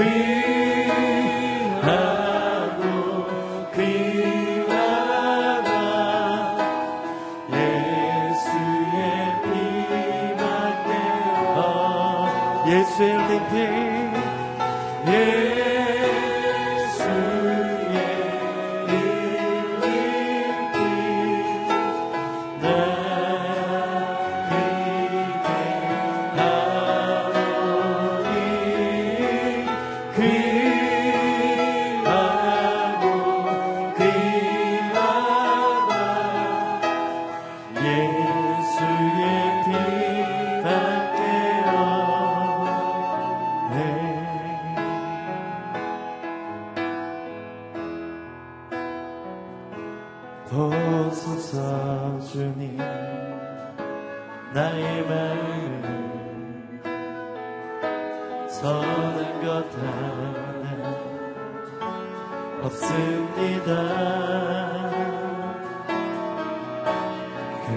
We 없습니다. 그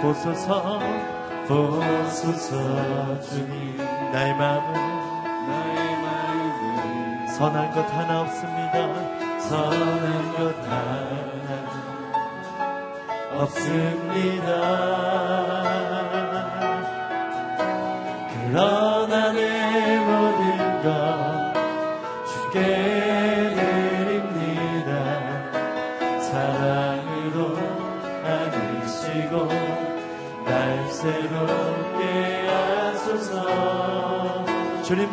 보소서 보소서 주님. 나의 마음은 나의 마음은 선한 것 하나 없습니다. 선한 것 하나 없습니다. 그러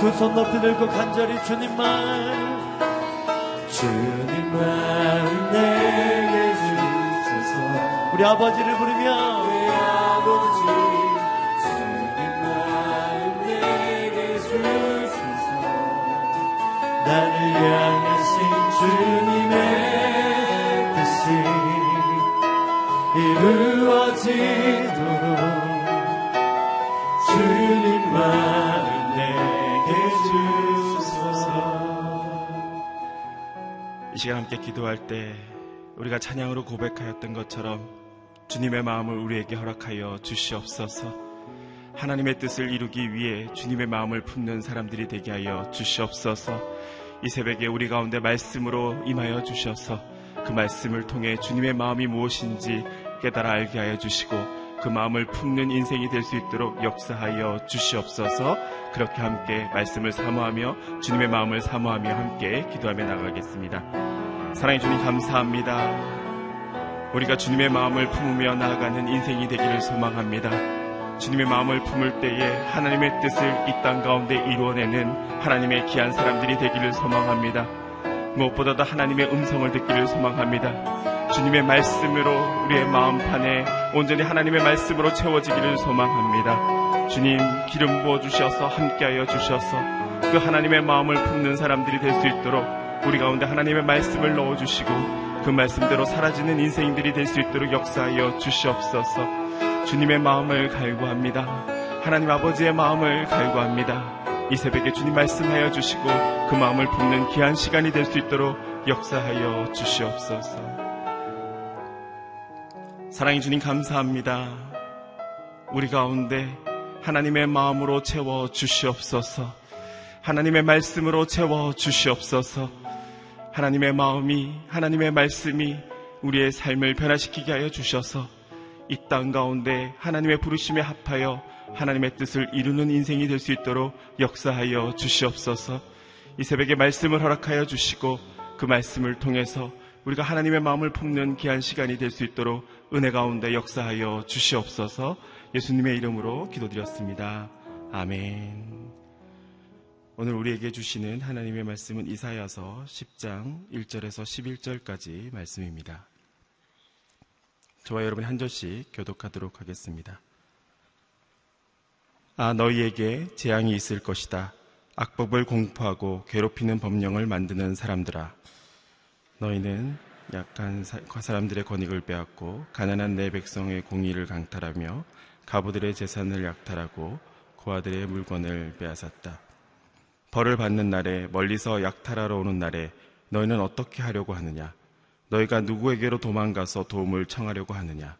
두 손 높이 들고 간절히 주님만 주님만 내게 주소서. 우리 아버지를 부르며. 우리 아버지 주님만 내게 주소서. 나를 향하신 주님의 뜻이 이루어지도록 시간 함께 기도할 때 우리가 찬양으로 고백하였던 것처럼 주님의 마음을 우리에게 허락하여 주시옵소서. 하나님의 뜻을 이루기 위해 주님의 마음을 품는 사람들이 되게 하여 주시옵소서. 이 새벽에 우리 가운데 말씀으로 임하여 주셔서 그 말씀을 통해 주님의 마음이 무엇인지 깨달아 알게 하여 주시고 그 마음을 품는 인생이 될 수 있도록 역사하여 주시옵소서 그렇게 함께 말씀을 사모하며 주님의 마음을 사모하며 함께 기도하며 나가겠습니다. 사랑해 주님 감사합니다. 우리가 주님의 마음을 품으며 나아가는 인생이 되기를 소망합니다. 주님의 마음을 품을 때에 하나님의 뜻을 이 땅 가운데 이루어내는 하나님의 귀한 사람들이 되기를 소망합니다. 무엇보다도 하나님의 음성을 듣기를 소망합니다. 주님의 말씀으로 우리의 마음판에 온전히 하나님의 말씀으로 채워지기를 소망합니다. 주님 기름 부어 주셔서 함께하여 주셔서 그 하나님의 마음을 품는 사람들이 될 수 있도록 우리 가운데 하나님의 말씀을 넣어 주시고 그 말씀대로 사라지는 인생들이 될 수 있도록 역사하여 주시옵소서. 주님의 마음을 갈구합니다. 하나님 아버지의 마음을 갈구합니다. 이 새벽에 주님 말씀하여 주시고 그 마음을 품는 귀한 시간이 될 수 있도록 역사하여 주시옵소서. 사랑의 주님 감사합니다. 우리 가운데 하나님의 마음으로 채워 주시옵소서. 하나님의 말씀으로 채워 주시옵소서. 하나님의 마음이 하나님의 말씀이 우리의 삶을 변화시키게 하여 주셔서 이 땅 가운데 하나님의 부르심에 합하여 하나님의 뜻을 이루는 인생이 될 수 있도록 역사하여 주시옵소서. 이 새벽에 말씀을 허락하여 주시고 그 말씀을 통해서 우리가 하나님의 마음을 품는 귀한 시간이 될 수 있도록 은혜 가운데 역사하여 주시옵소서. 예수님의 이름으로 기도드렸습니다. 아멘. 오늘 우리에게 주시는 하나님의 말씀은 이사야서 10장 1절에서 11절까지 말씀입니다. 저와 여러분이 한 절씩 교독하도록 하겠습니다. 아, 너희에게 재앙이 있을 것이다. 악법을 공포하고 괴롭히는 법령을 만드는 사람들아. 너희는 약한 사람들의 권익을 빼앗고 가난한 내 백성의 공의를 강탈하며 가부들의 재산을 약탈하고 고아들의 물건을 빼앗았다. 벌을 받는 날에 멀리서 약탈하러 오는 날에 너희는 어떻게 하려고 하느냐? 너희가 누구에게로 도망가서 도움을 청하려고 하느냐?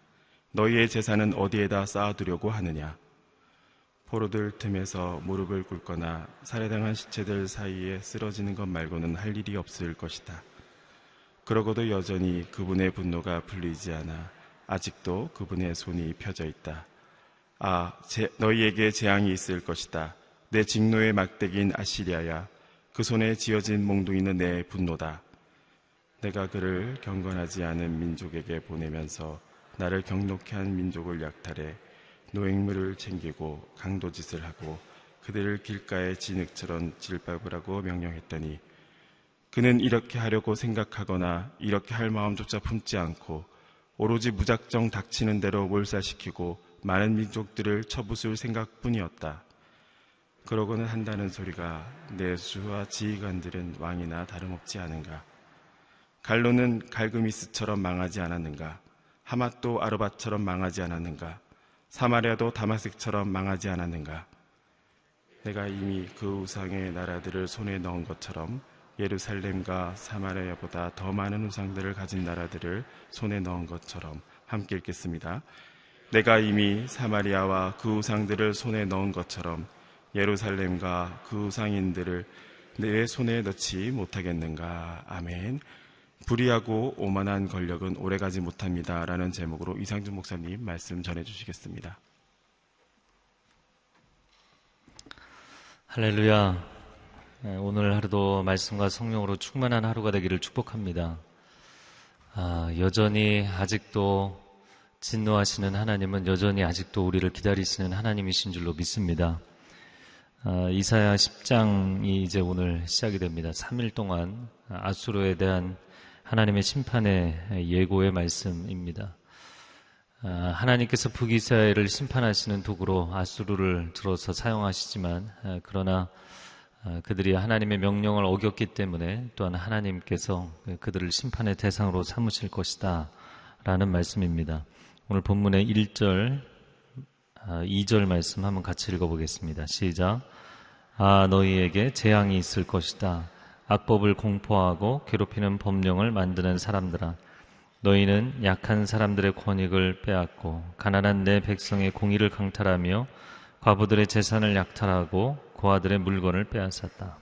너희의 재산은 어디에다 쌓아두려고 하느냐? 포로들 틈에서 무릎을 꿇거나 살해당한 시체들 사이에 쓰러지는 것 말고는 할 일이 없을 것이다. 그러고도 여전히 그분의 분노가 풀리지 않아 아직도 그분의 손이 펴져 있다. 아, 제, 너희에게 재앙이 있을 것이다. 내 직노의 막대기인 아시리아야. 그 손에 지어진 몽둥이는 내 분노다. 내가 그를 경건하지 않은 민족에게 보내면서 나를 경록케 한 민족을 약탈해 노획물을 챙기고 강도짓을 하고 그들을 길가에 진흙처럼 하고 명령했더니 그는 이렇게 하려고 생각하거나 이렇게 할 마음조차 품지 않고 오로지 무작정 닥치는 대로 몰살시키고 많은 민족들을 쳐부술 생각뿐이었다. 그러고는 한다는 소리가 내 수와 지휘관들은 왕이나 다름없지 않은가. 갈로는 갈그미스처럼 망하지 않았는가? 하맛도 아르바처럼 망하지 않았는가? 사마리아도 다마색처럼 망하지 않았는가? 내가 이미 그 우상의 나라들을 손에 넣은 것처럼 예루살렘과 사마리아보다 더 많은 우상들을 가진 나라들을 손에 넣은 것처럼 함께 읽겠습니다. 내가 이미 사마리아와 그 우상들을 손에 넣은 것처럼 예루살렘과 그 우상인들을 내 손에 넣지 못하겠는가. 아멘. 불의하고 오만한 권력은 오래가지 못합니다. 라는 제목으로 이상준 목사님 말씀 전해주시겠습니다. 할렐루야. 네, 오늘 하루도 말씀과 성령으로 충만한 하루가 되기를 축복합니다. 아, 여전히 아직도 진노하시는 하나님은 여전히 아직도 우리를 기다리시는 하나님이신 줄로 믿습니다. 아, 이사야 10장이 이제 오늘 시작이 됩니다. 3일 동안 아수르에 대한 하나님의 심판의 예고의 말씀입니다. 아, 하나님께서 북이스라엘을 심판하시는 도구로 아수르를 들어서 사용하시지만 아, 그러나 아, 그들이 하나님의 명령을 어겼기 때문에 또한 하나님께서 그들을 심판의 대상으로 삼으실 것이다. 라는 말씀입니다. 오늘 본문의 1절, 2절 아, 말씀 한번 같이 읽어보겠습니다. 시작. 아, 너희에게 재앙이 있을 것이다. 악법을 공포하고 괴롭히는 법령을 만드는 사람들아. 너희는 약한 사람들의 권익을 빼앗고 가난한 내 백성의 공의를 강탈하며 과부들의 재산을 약탈하고 고아들의 물건을 빼앗았다.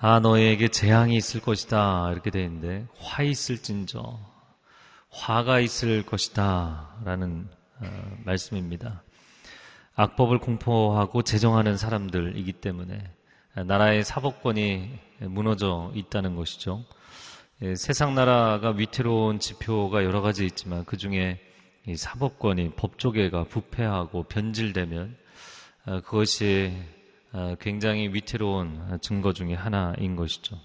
아 너희에게 재앙이 있을 것이다 이렇게 되어 있는데 화 있을진저 화가 있을 것이다 라는 어, 말씀입니다. 악법을 공포하고 제정하는 사람들이기 때문에 나라의 사법권이 무너져 있다는 것이죠. 예, 세상 나라가 위태로운 지표가 여러 가지 있지만 그 중에 사법권이 법조계가 부패하고 변질되면 어, 그것이 어, 굉장히 위태로운 증거 중의 하나인 것이죠.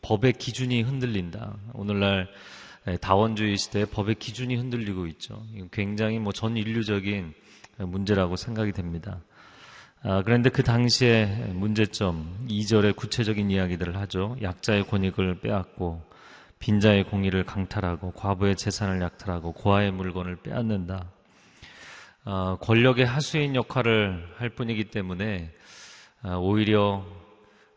법의 기준이 흔들린다. 오늘날 예, 다원주의 시대에 법의 기준이 흔들리고 있죠. 굉장히 뭐 전 인류적인 문제라고 생각이 됩니다. 아, 그런데 그 당시에 문제점, 2절의 구체적인 이야기들을 하죠. 약자의 권익을 빼앗고 빈자의 공의를 강탈하고 과부의 재산을 약탈하고 고아의 물건을 빼앗는다. 어, 권력의 하수인 역할을 할 뿐이기 때문에 어, 오히려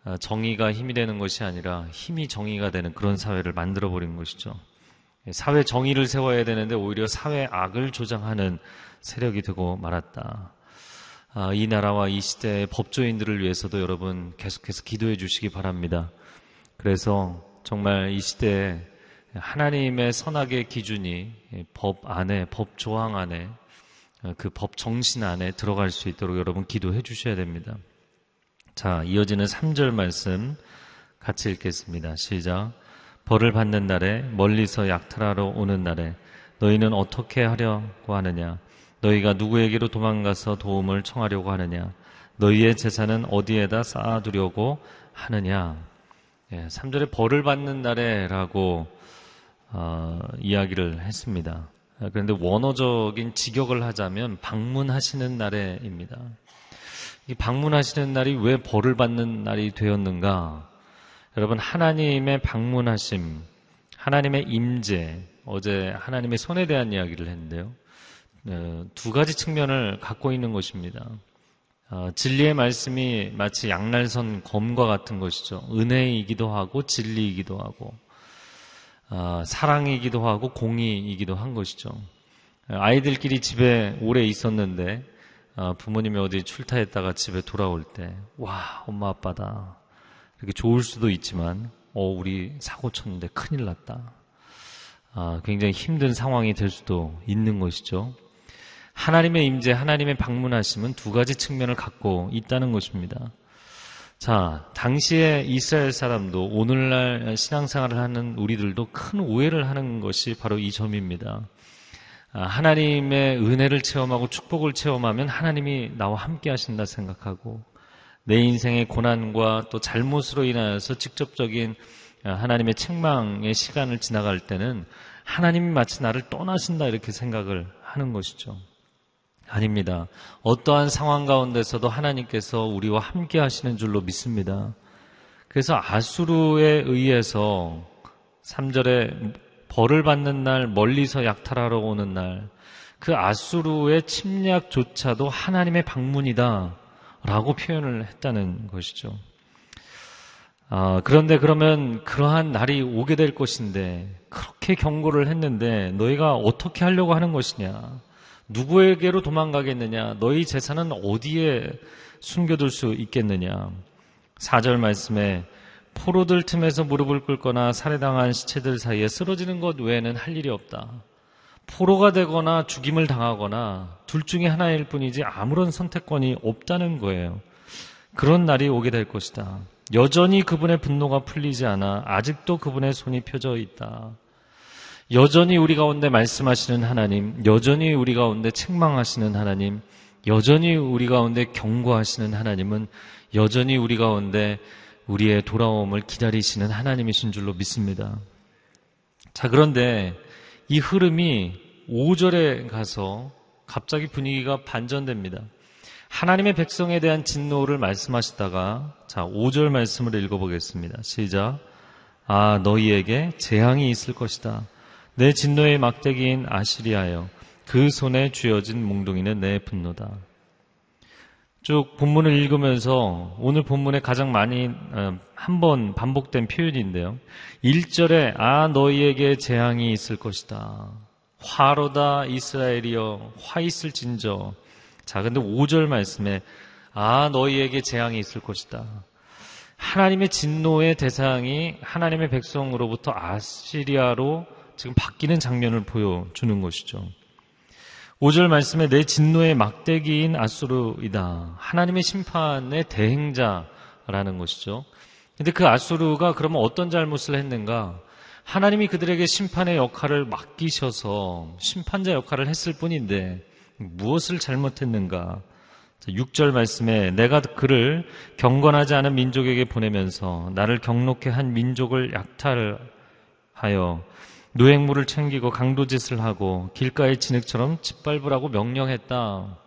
어, 정의가 힘이 되는 것이 아니라 힘이 정의가 되는 그런 사회를 만들어 버린 것이죠. 사회 정의를 세워야 되는데 오히려 사회 악을 조장하는 세력이 되고 말았다. 아, 이 나라와 이 시대의 법조인들을 위해서도 여러분 계속해서 기도해 주시기 바랍니다. 그래서 정말 이 시대에 하나님의 선악의 기준이 법 안에, 법 조항 안에, 그 법 정신 안에 들어갈 수 있도록 여러분 기도해 주셔야 됩니다. 자, 이어지는 3절 말씀 같이 읽겠습니다. 시작. 벌을 받는 날에 멀리서 약탈하러 오는 날에 너희는 어떻게 하려고 하느냐? 너희가 누구에게로 도망가서 도움을 청하려고 하느냐? 너희의 재산은 어디에다 쌓아두려고 하느냐? 예, 3절에 벌을 받는 날에라고 어, 이야기를 했습니다. 그런데 원어적인 직역을 하자면 방문하시는 날에입니다. 이 방문하시는 날이 왜 벌을 받는 날이 되었는가? 여러분 하나님의 방문하심, 하나님의 임재, 어제 하나님의 손에 대한 이야기를 했는데요. 어, 두 가지 측면을 갖고 있는 것입니다. 어, 진리의 말씀이 마치 양날선 검과 같은 것이죠. 은혜이기도 하고 진리이기도 하고 어, 사랑이기도 하고 공의이기도 한 것이죠. 아이들끼리 집에 오래 있었는데 어, 부모님이 어디 출타했다가 집에 돌아올 때 와 엄마 아빠다 이렇게 좋을 수도 있지만 어 우리 사고 쳤는데 큰일 났다. 아, 굉장히 힘든 상황이 될 수도 있는 것이죠. 하나님의 임재, 하나님의 방문하심은 두 가지 측면을 갖고 있다는 것입니다. 자, 당시에 이스라엘 사람도 오늘날 신앙생활을 하는 우리들도 큰 오해를 하는 것이 바로 이 점입니다. 아, 하나님의 은혜를 체험하고 축복을 체험하면 하나님이 나와 함께 하신다 생각하고 내 인생의 고난과 또 잘못으로 인하여서 직접적인 하나님의 책망의 시간을 지나갈 때는 하나님이 마치 나를 떠나신다 이렇게 생각을 하는 것이죠. 아닙니다. 어떠한 상황 가운데서도 하나님께서 우리와 함께 하시는 줄로 믿습니다. 그래서 아수르에 의해서 3절에 벌을 받는 날, 멀리서 약탈하러 오는 날, 그 아수르의 침략조차도 하나님의 방문이다. 라고 표현을 했다는 것이죠. 아, 그런데 그러면 그러한 날이 오게 될 것인데, 그렇게 경고를 했는데, 너희가 어떻게 하려고 하는 것이냐? 누구에게로 도망가겠느냐? 너희 재산은 어디에 숨겨둘 수 있겠느냐? 4절 말씀에 포로들 틈에서 무릎을 꿇거나 살해당한 시체들 사이에 쓰러지는 것 외에는 할 일이 없다. 포로가 되거나 죽임을 당하거나 둘 중에 하나일 뿐이지 아무런 선택권이 없다는 거예요. 그런 날이 오게 될 것이다. 여전히 그분의 분노가 풀리지 않아 아직도 그분의 손이 펴져 있다. 여전히 우리 가운데 말씀하시는 하나님, 여전히 우리 가운데 책망하시는 하나님, 여전히 우리 가운데 경고하시는 하나님은 여전히 우리 가운데 우리의 돌아옴을 기다리시는 하나님이신 줄로 믿습니다. 자, 그런데 이 흐름이 5절에 가서 갑자기 분위기가 반전됩니다. 하나님의 백성에 대한 진노를 말씀하시다가 자, 5절 말씀을 읽어보겠습니다. 시작. 아, 너희에게 재앙이 있을 것이다. 내 진노의 막대기인 아시리아여, 그 손에 쥐어진 몽둥이는 내 분노다. 쭉 본문을 읽으면서 오늘 본문에 가장 많이 어, 한번 반복된 표현인데요. 1절에 아 너희에게 재앙이 있을 것이다. 화로다 이스라엘이여 화 있을 진저. 자 근데 5절 말씀에 아 너희에게 재앙이 있을 것이다. 하나님의 진노의 대상이 하나님의 백성으로부터 아시리아로 지금 바뀌는 장면을 보여주는 것이죠. 5절 말씀에 내 진노의 막대기인 아수르이다. 하나님의 심판의 대행자라는 것이죠. 근데 그 아수르가 그러면 어떤 잘못을 했는가? 하나님이 그들에게 심판의 역할을 맡기셔서 심판자 역할을 했을 뿐인데 무엇을 잘못했는가? 6절 말씀에 내가 그를 경건하지 않은 민족에게 보내면서 나를 경록해 한 민족을 약탈하여 노획물을 챙기고 강도짓을 하고 길가의 진흙처럼 짓밟으라고 명령했다.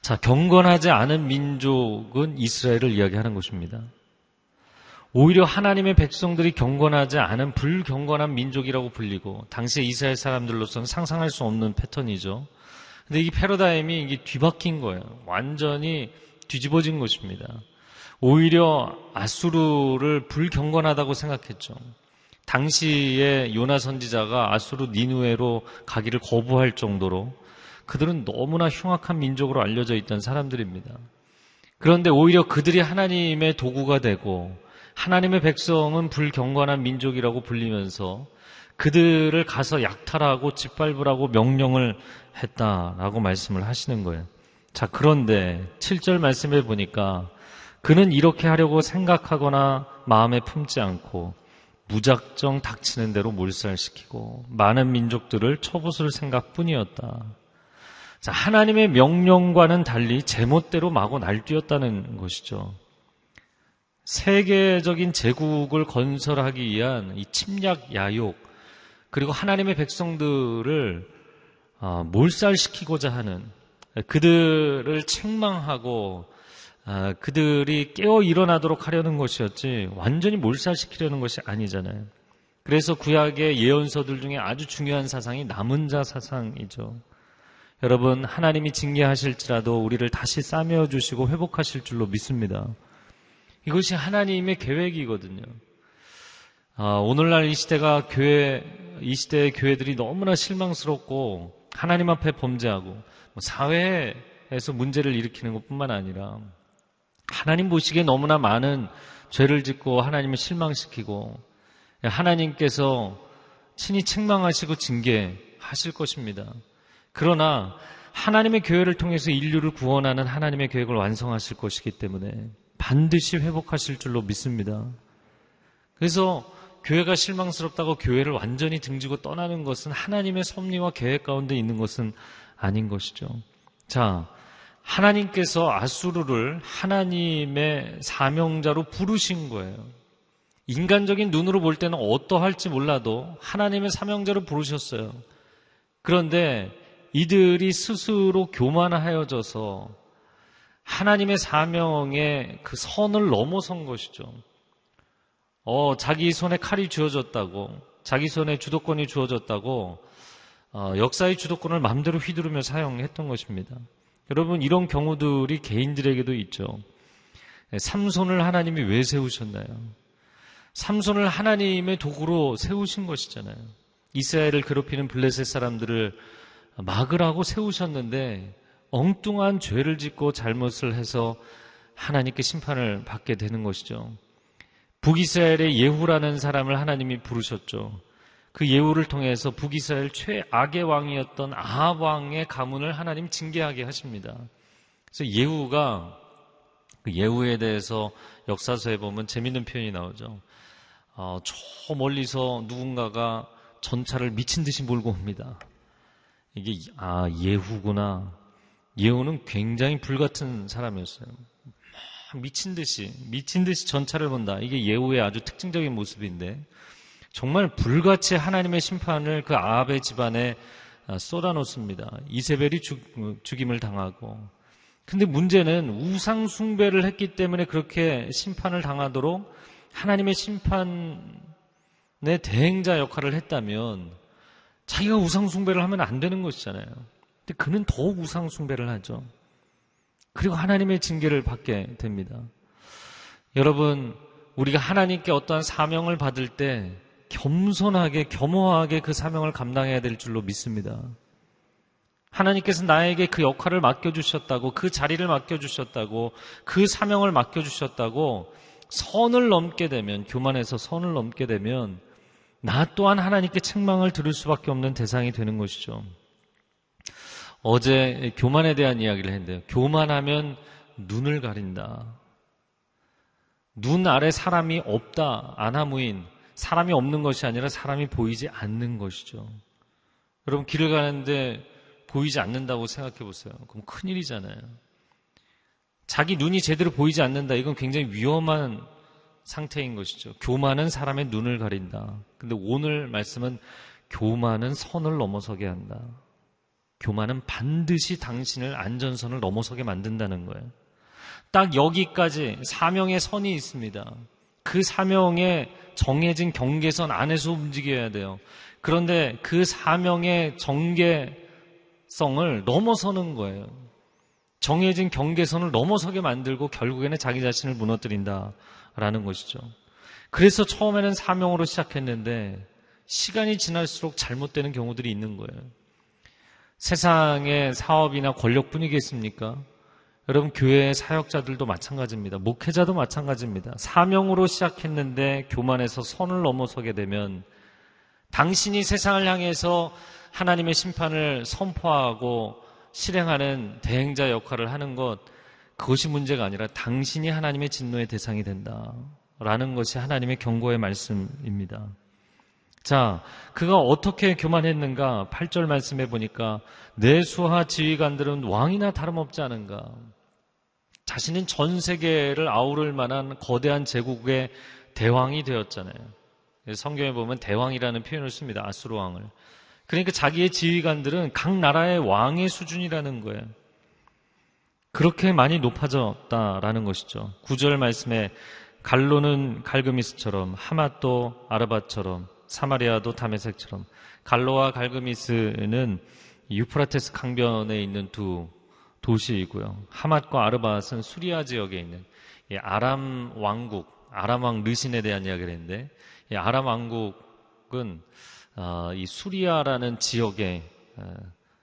자, 경건하지 않은 민족은 이스라엘을 이야기하는 것입니다. 오히려 하나님의 백성들이 경건하지 않은 불경건한 민족이라고 불리고 당시 이스라엘 사람들로서는 상상할 수 없는 패턴이죠. 근데 이 패러다임이 이게 뒤바뀐 거예요. 완전히 뒤집어진 것입니다. 오히려 아수르를 불경건하다고 생각했죠. 당시에 요나 선지자가 아수르 니누에로 가기를 거부할 정도로 그들은 너무나 흉악한 민족으로 알려져 있던 사람들입니다. 그런데 오히려 그들이 하나님의 도구가 되고 하나님의 백성은 불경건한 민족이라고 불리면서 그들을 가서 약탈하고 짓밟으라고 명령을 했다라고 말씀을 하시는 거예요. 자, 그런데 7절 말씀에 보니까 그는 이렇게 하려고 생각하거나 마음에 품지 않고 무작정 닥치는 대로 몰살시키고 많은 민족들을 처부술 생각뿐이었다. 자, 하나님의 명령과는 달리 제멋대로 마구 날뛰었다는 것이죠. 세계적인 제국을 건설하기 위한 이 침략 야욕 그리고 하나님의 백성들을 아, 몰살시키고자 하는 그들을 책망하고 아, 그들이 깨어 일어나도록 하려는 것이었지 완전히 몰살시키려는 것이 아니잖아요. 그래서 구약의 예언서들 중에 아주 중요한 사상이 남은 자 사상이죠. 여러분 하나님이 징계하실지라도 우리를 다시 싸매어 주시고 회복하실 줄로 믿습니다. 이것이 하나님의 계획이거든요. 아, 오늘날 이 시대가 교회 이 시대의 교회들이 너무나 실망스럽고 하나님 앞에 범죄하고 뭐 사회에서 문제를 일으키는 것뿐만 아니라 하나님 보시기에 너무나 많은 죄를 짓고 하나님을 실망시키고 하나님께서 친히 책망하시고 징계하실 것입니다. 그러나 하나님의 교회를 통해서 인류를 구원하는 하나님의 계획을 완성하실 것이기 때문에 반드시 회복하실 줄로 믿습니다. 그래서 교회가 실망스럽다고 교회를 완전히 등지고 떠나는 것은 하나님의 섭리와 계획 가운데 있는 것은 아닌 것이죠. 자, 하나님께서 아수르를 하나님의 사명자로 부르신 거예요. 인간적인 눈으로 볼 때는 어떠할지 몰라도 하나님의 사명자로 부르셨어요. 그런데 이들이 스스로 교만하여져서 하나님의 사명의 그 선을 넘어선 것이죠. 어, 자기 손에 칼이 주어졌다고, 자기 손에 주도권이 주어졌다고, 어, 역사의 주도권을 마음대로 휘두르며 사용했던 것입니다. 여러분, 이런 경우들이 개인들에게도 있죠. 네, 삼손을 하나님이 왜 세우셨나요? 삼손을 하나님의 도구로 세우신 것이잖아요. 이스라엘을 괴롭히는 블레셋 사람들을 막으라고 세우셨는데 엉뚱한 죄를 짓고 잘못을 해서 하나님께 심판을 받게 되는 것이죠. 북이스라엘의 예후라는 사람을 하나님이 부르셨죠. 그 예후를 통해서 북이스라엘 최악의 왕이었던 아합 왕의 가문을 하나님 징계하게 하십니다. 그래서 예후가 그 예후에 대해서 역사서에 보면 재밌는 표현이 나오죠. 어, 저 멀리서 누군가가 전차를 미친 듯이 몰고 옵니다. 이게 아 예후구나. 예후는 굉장히 불같은 사람이었어요. 미친 듯이 미친 듯이 전차를 본다. 이게 예후의 아주 특징적인 모습인데 정말 불같이 하나님의 심판을 그 아합의 집안에 아, 쏟아놓습니다. 이세벨이 죽, 죽임을 당하고 근데 문제는 우상 숭배를 했기 때문에 그렇게 심판을 당하도록 하나님의 심판의 대행자 역할을 했다면 자기가 우상 숭배를 하면 안 되는 것이잖아요. 근데 그는 더 우상 숭배를 하죠. 그리고 하나님의 징계를 받게 됩니다. 여러분, 우리가 하나님께 어떠한 사명을 받을 때 겸손하게, 겸허하게 그 사명을 감당해야 될 줄로 믿습니다. 하나님께서 나에게 그 역할을 맡겨주셨다고, 그 자리를 맡겨주셨다고, 그 사명을 맡겨주셨다고, 선을 넘게 되면, 교만해서 선을 넘게 되면, 나 또한 하나님께 책망을 들을 수밖에 없는 대상이 되는 것이죠. 어제 교만에 대한 이야기를 했는데요. 교만하면 눈을 가린다. 눈 아래 사람이 없다. 아나무인. 사람이 없는 것이 아니라 사람이 보이지 않는 것이죠. 여러분, 길을 가는데 보이지 않는다고 생각해 보세요. 그럼 큰일이잖아요. 자기 눈이 제대로 보이지 않는다. 이건 굉장히 위험한 상태인 것이죠. 교만은 사람의 눈을 가린다. 근데 오늘 말씀은 교만은 선을 넘어서게 한다. 교만은 반드시 당신을 안전선을 넘어서게 만든다는 거예요. 딱 여기까지 사명의 선이 있습니다. 그 사명에 정해진 경계선 안에서 움직여야 돼요. 그런데 그 사명의 정계 성을 넘어서는 거예요. 정해진 경계선을 넘어서게 만들고 결국에는 자기 자신을 무너뜨린다라는 것이죠. 그래서 처음에는 사명으로 시작했는데 시간이 지날수록 잘못되는 경우들이 있는 거예요. 세상의 사업이나 권력뿐이겠습니까? 여러분 교회의 사역자들도 마찬가지입니다. 목회자도 마찬가지입니다. 사명으로 시작했는데 교만해서 선을 넘어서게 되면 당신이 세상을 향해서 하나님의 심판을 선포하고 실행하는 대행자 역할을 하는 것, 그것이 문제가 아니라 당신이 하나님의 진노의 대상이 된다. 라는 것이 하나님의 경고의 말씀입니다. 자, 그가 어떻게 교만했는가? 8절 말씀해 보니까 내 수하 지휘관들은 왕이나 다름없지 않은가? 자신은 전 세계를 아우를 만한 거대한 제국의 대왕이 되었잖아요. 성경에 보면 대왕이라는 표현을 씁니다. 아수르 왕을. 그러니까 자기의 지휘관들은 각 나라의 왕의 수준이라는 거예요. 그렇게 많이 높아졌다라는 것이죠. 구절 말씀에 갈로는 갈그미스처럼 하맛도 아르바처럼 사마리아도 다메섹처럼 갈로와 갈그미스는 유프라테스 강변에 있는 두 도시이고요. 하맛과 아르바스는 수리아 지역에 있는 아람 왕국, 아람 왕 르신에 대한 이야기를 했는데 아람 왕국은 아, 이 수리아라는 지역에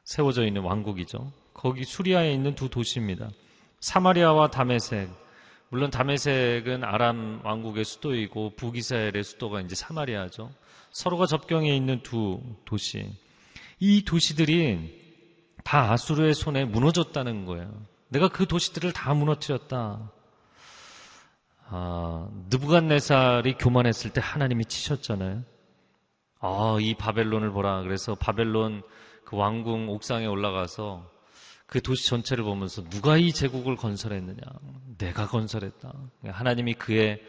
세워져 있는 왕국이죠. 거기 수리아에 있는 두 도시입니다. 사마리아와 다메섹. 물론 다메섹은 아람 왕국의 수도이고 북이스라엘의 수도가 이제 사마리아죠. 서로가 접경에 있는 두 도시. 이 도시들이 다 아수르의 손에 무너졌다는 거예요. 내가 그 도시들을 다 무너뜨렸다. 아, 느부갓네살이 교만했을 때 하나님이 치셨잖아요. 아, 이 바벨론을 보라. 그래서 바벨론 그 왕궁 옥상에 올라가서 그 도시 전체를 보면서 누가 이 제국을 건설했느냐? 내가 건설했다. 하나님이 그의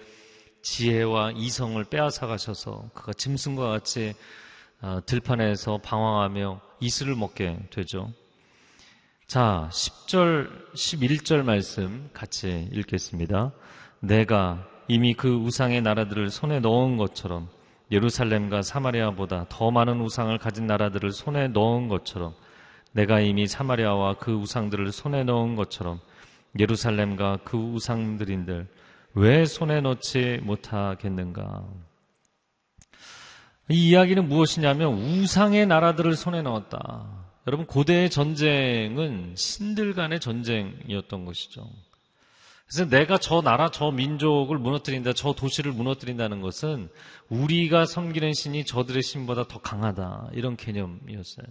지혜와 이성을 빼앗아 가셔서 그가 짐승과 같이 어, 들판에서 방황하며 이슬을 먹게 되죠. 자, 10절, 11절 말씀 같이 읽겠습니다. 내가 이미 그 우상의 나라들을 손에 넣은 것처럼 예루살렘과 사마리아보다 더 많은 우상을 가진 나라들을 손에 넣은 것처럼 내가 이미 사마리아와 그 우상들을 손에 넣은 것처럼 예루살렘과 그 우상들인들 왜 손에 넣지 못하겠는가? 이 이야기는 무엇이냐면 우상의 나라들을 손에 넣었다. 여러분 고대의 전쟁은 신들 간의 전쟁이었던 것이죠. 그래서 내가 저 나라, 저 민족을 무너뜨린다, 저 도시를 무너뜨린다는 것은 우리가 섬기는 신이 저들의 신보다 더 강하다. 이런 개념이었어요.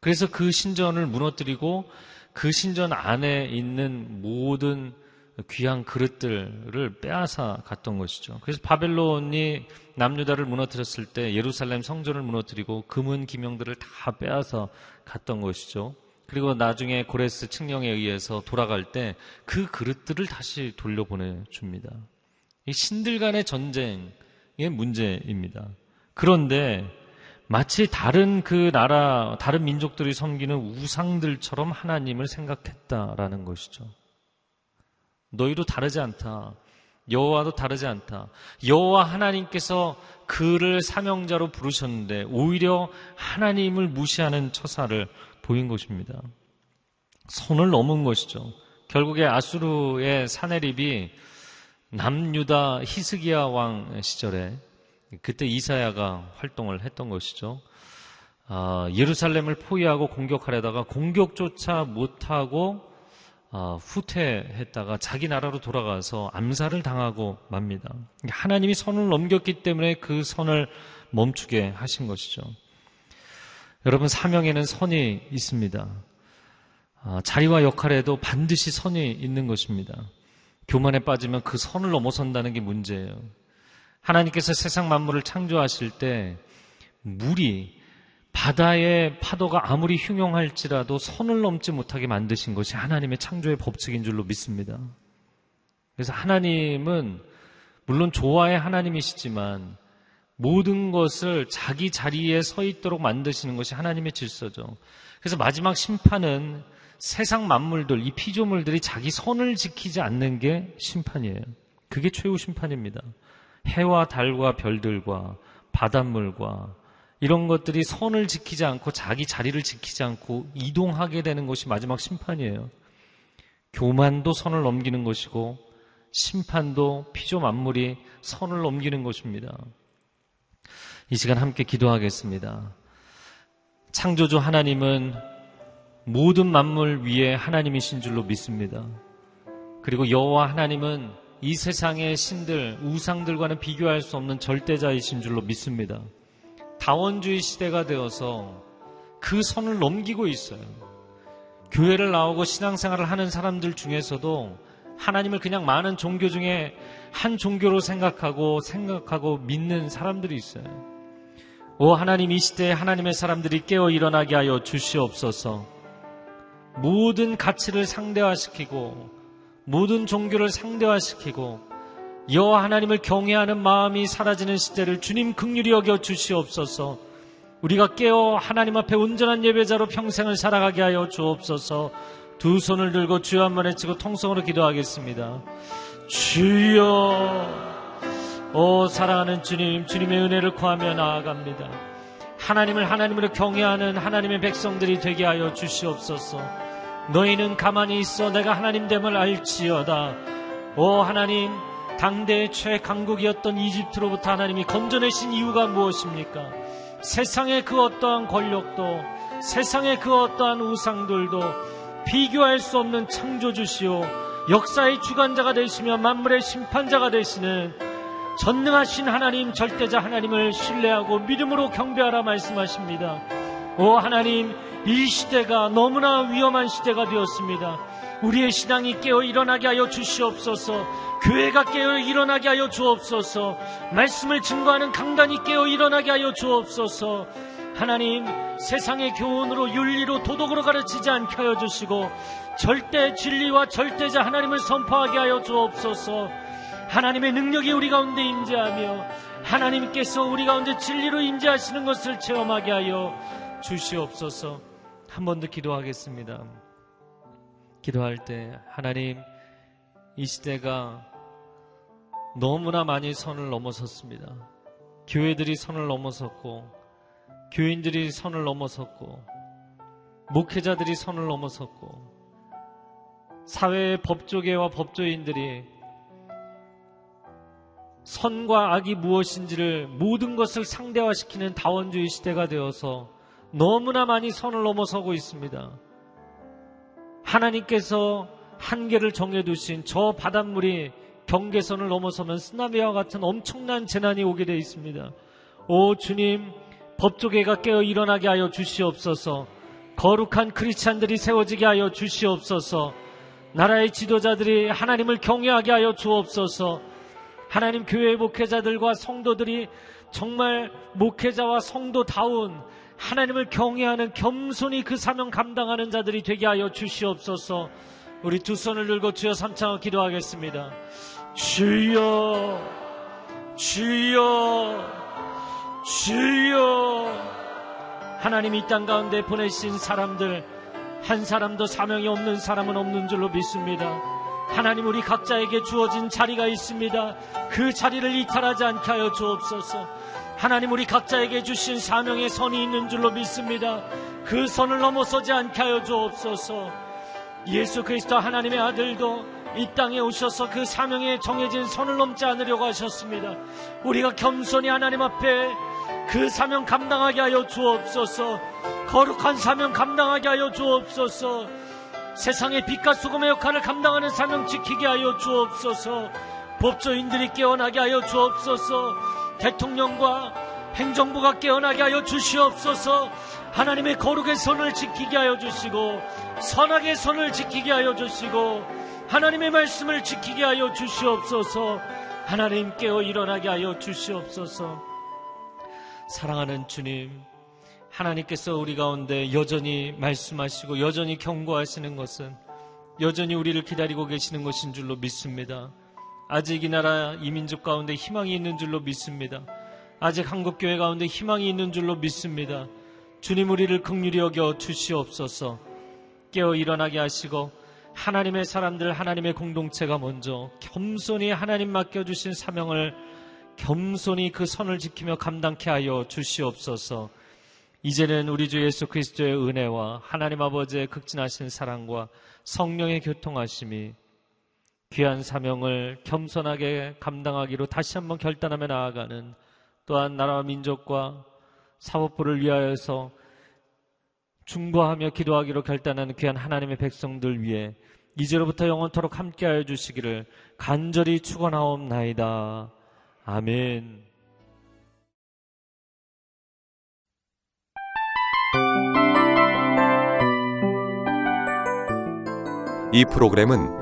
그래서 그 신전을 무너뜨리고 그 신전 안에 있는 모든 귀한 그릇들을 빼앗아 갔던 것이죠. 그래서 바벨론이 남유다를 무너뜨렸을 때 예루살렘 성전을 무너뜨리고 금은 기명들을 다 빼앗아 갔던 것이죠. 그리고 나중에 고레스 칙령에 의해서 돌아갈 때 그 그릇들을 다시 돌려보내 줍니다. 이 신들 간의 전쟁의 문제입니다. 그런데 마치 다른 그 나라, 다른 민족들이 섬기는 우상들처럼 하나님을 생각했다라는 것이죠. 너희도 다르지 않다. 여호와도 다르지 않다. 여호와 하나님께서 그를 사명자로 부르셨는데 오히려 하나님을 무시하는 처사를 보인 것입니다. 선을 넘은 것이죠. 결국에 아수르의 사내립이 남유다 히스기야 왕 시절에 그때 이사야가 활동을 했던 것이죠. 아, 예루살렘을 포위하고 공격하려다가 공격조차 못하고 아, 후퇴했다가 자기 나라로 돌아가서 암살을 당하고 맙니다. 하나님이 선을 넘겼기 때문에 그 선을 멈추게 하신 것이죠. 여러분 사명에는 선이 있습니다. 아, 자리와 역할에도 반드시 선이 있는 것입니다. 교만에 빠지면 그 선을 넘어선다는 게 문제예요. 하나님께서 세상 만물을 창조하실 때 물이 바다의 파도가 아무리 흉용할지라도 선을 넘지 못하게 만드신 것이 하나님의 창조의 법칙인 줄로 믿습니다. 그래서 하나님은 물론 조화의 하나님이시지만 모든 것을 자기 자리에 서 있도록 만드시는 것이 하나님의 질서죠. 그래서 마지막 심판은 세상 만물들, 이 피조물들이 자기 선을 지키지 않는 게 심판이에요. 그게 최후 심판입니다. 해와 달과 별들과 바닷물과 이런 것들이 선을 지키지 않고 자기 자리를 지키지 않고 이동하게 되는 것이 마지막 심판이에요. 교만도 선을 넘기는 것이고 심판도 피조 만물이 선을 넘기는 것입니다. 이 시간 함께 기도하겠습니다. 창조주 하나님은 모든 만물 위에 하나님이신 줄로 믿습니다. 그리고 여호와 하나님은 이 세상의 신들, 우상들과는 비교할 수 없는 절대자이신 줄로 믿습니다. 다원주의 시대가 되어서 그 선을 넘기고 있어요. 교회를 나오고 신앙생활을 하는 사람들 중에서도 하나님을 그냥 많은 종교 중에 한 종교로 생각하고 생각하고 믿는 사람들이 있어요. 오 하나님 이 시대에 하나님의 사람들이 깨어 일어나게 하여 주시옵소서. 모든 가치를 상대화시키고 모든 종교를 상대화시키고 여호와 하나님을 경외하는 마음이 사라지는 시대를 주님 극률이 여겨 주시옵소서. 우리가 깨어 하나님 앞에 온전한 예배자로 평생을 살아가게 하여 주옵소서. 두 손을 들고 주여 한번 외치고 통성으로 기도하겠습니다. 주여, 오 사랑하는 주님, 주님의 은혜를 구하며 나아갑니다. 하나님을 하나님으로 경외하는 하나님의 백성들이 되게 하여 주시옵소서. 너희는 가만히 있어 내가 하나님 됨을 알지어다. 오 하나님, 당대의 최강국이었던 이집트로부터 하나님이 건져내신 이유가 무엇입니까? 세상의 그 어떠한 권력도 세상의 그 어떠한 우상들도 비교할 수 없는 창조주시오 역사의 주관자가 되시며 만물의 심판자가 되시는 전능하신 하나님 절대자 하나님을 신뢰하고 믿음으로 경배하라 말씀하십니다. 오 하나님 이 시대가 너무나 위험한 시대가 되었습니다. 우리의 신앙이 깨어 일어나게 하여 주시옵소서. 교회가 깨어 일어나게 하여 주옵소서. 말씀을 증거하는 강단이 깨어 일어나게 하여 주옵소서. 하나님, 세상의 교훈으로 윤리로 도덕으로 가르치지 않게 하여 주시고, 절대 진리와 절대자 하나님을 선포하게 하여 주옵소서. 하나님의 능력이 우리 가운데 임재하며, 하나님께서 우리 가운데 진리로 임재하시는 것을 체험하게 하여 주시옵소서. 한 번 더 기도하겠습니다. 기도할 때, 하나님, 이 시대가 너무나 많이 선을 넘어섰습니다. 교회들이 선을 넘어섰고, 교인들이 선을 넘어섰고, 목회자들이 선을 넘어섰고, 사회의 법조계와 법조인들이 선과 악이 무엇인지를 모든 것을 상대화시키는 다원주의 시대가 되어서 너무나 많이 선을 넘어서고 있습니다. 하나님께서 한계를 정해두신 저 바닷물이 경계선을 넘어서면 쓰나미와 같은 엄청난 재난이 오게 되어 있습니다. 오 주님, 법조계가 깨어 일어나게 하여 주시옵소서. 거룩한 크리스찬들이 세워지게 하여 주시옵소서. 나라의 지도자들이 하나님을 경외하게 하여 주옵소서. 하나님 교회 목회자들과 성도들이 정말 목회자와 성도다운 하나님을 경외하는 겸손히 그 사명 감당하는 자들이 되게 하여 주시옵소서. 우리 두 손을 들고 주여 삼창을 기도하겠습니다. 주여, 주여, 주여 하나님 이 땅 가운데 보내신 사람들 한 사람도 사명이 없는 사람은 없는 줄로 믿습니다. 하나님 우리 각자에게 주어진 자리가 있습니다. 그 자리를 이탈하지 않게 하여 주옵소서. 하나님 우리 각자에게 주신 사명의 선이 있는 줄로 믿습니다. 그 선을 넘어서지 않게 하여 주옵소서. 예수 그리스도 하나님의 아들도 이 땅에 오셔서 그 사명에 정해진 선을 넘지 않으려고 하셨습니다. 우리가 겸손히 하나님 앞에 그 사명 감당하게 하여 주옵소서. 거룩한 사명 감당하게 하여 주옵소서. 세상의 빛과 소금의 역할을 감당하는 사명 지키게 하여 주옵소서. 법조인들이 깨어나게 하여 주옵소서. 대통령과 행정부가 깨어나게 하여 주시옵소서. 하나님의 거룩의 선을 지키게 하여 주시고 선악의 선을 지키게 하여 주시고 하나님의 말씀을 지키게 하여 주시옵소서. 하나님 깨어 일어나게 하여 주시옵소서. 사랑하는 주님, 하나님께서 우리 가운데 여전히 말씀하시고 여전히 경고하시는 것은 여전히 우리를 기다리고 계시는 것인 줄로 믿습니다. 아직 이 나라 이 민족 가운데 희망이 있는 줄로 믿습니다. 아직 한국 교회 가운데 희망이 있는 줄로 믿습니다. 주님 우리를 극률히 여겨 주시옵소서 깨어 일어나게 하시고 하나님의 사람들 하나님의 공동체가 먼저 겸손히 하나님 맡겨 주신 사명을 겸손히 그 선을 지키며 감당케 하여 주시옵소서 이제는 우리 주 예수 그리스도의 은혜와 하나님 아버지의 극진하신 사랑과 성령의 교통하심이 귀한 사명을 겸손하게 감당하기로 다시 한번 결단하며 나아가는 또한 나라와 민족과 사법부를 위하여서 중보하며 기도하기로 결단하는 귀한 하나님의 백성들 위해 이제로부터 영원토록 함께하여 주시기를 간절히 축원하옵나이다. 아멘. 이 프로그램은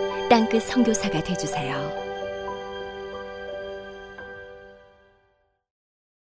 땅끝 선교사가 되주세요.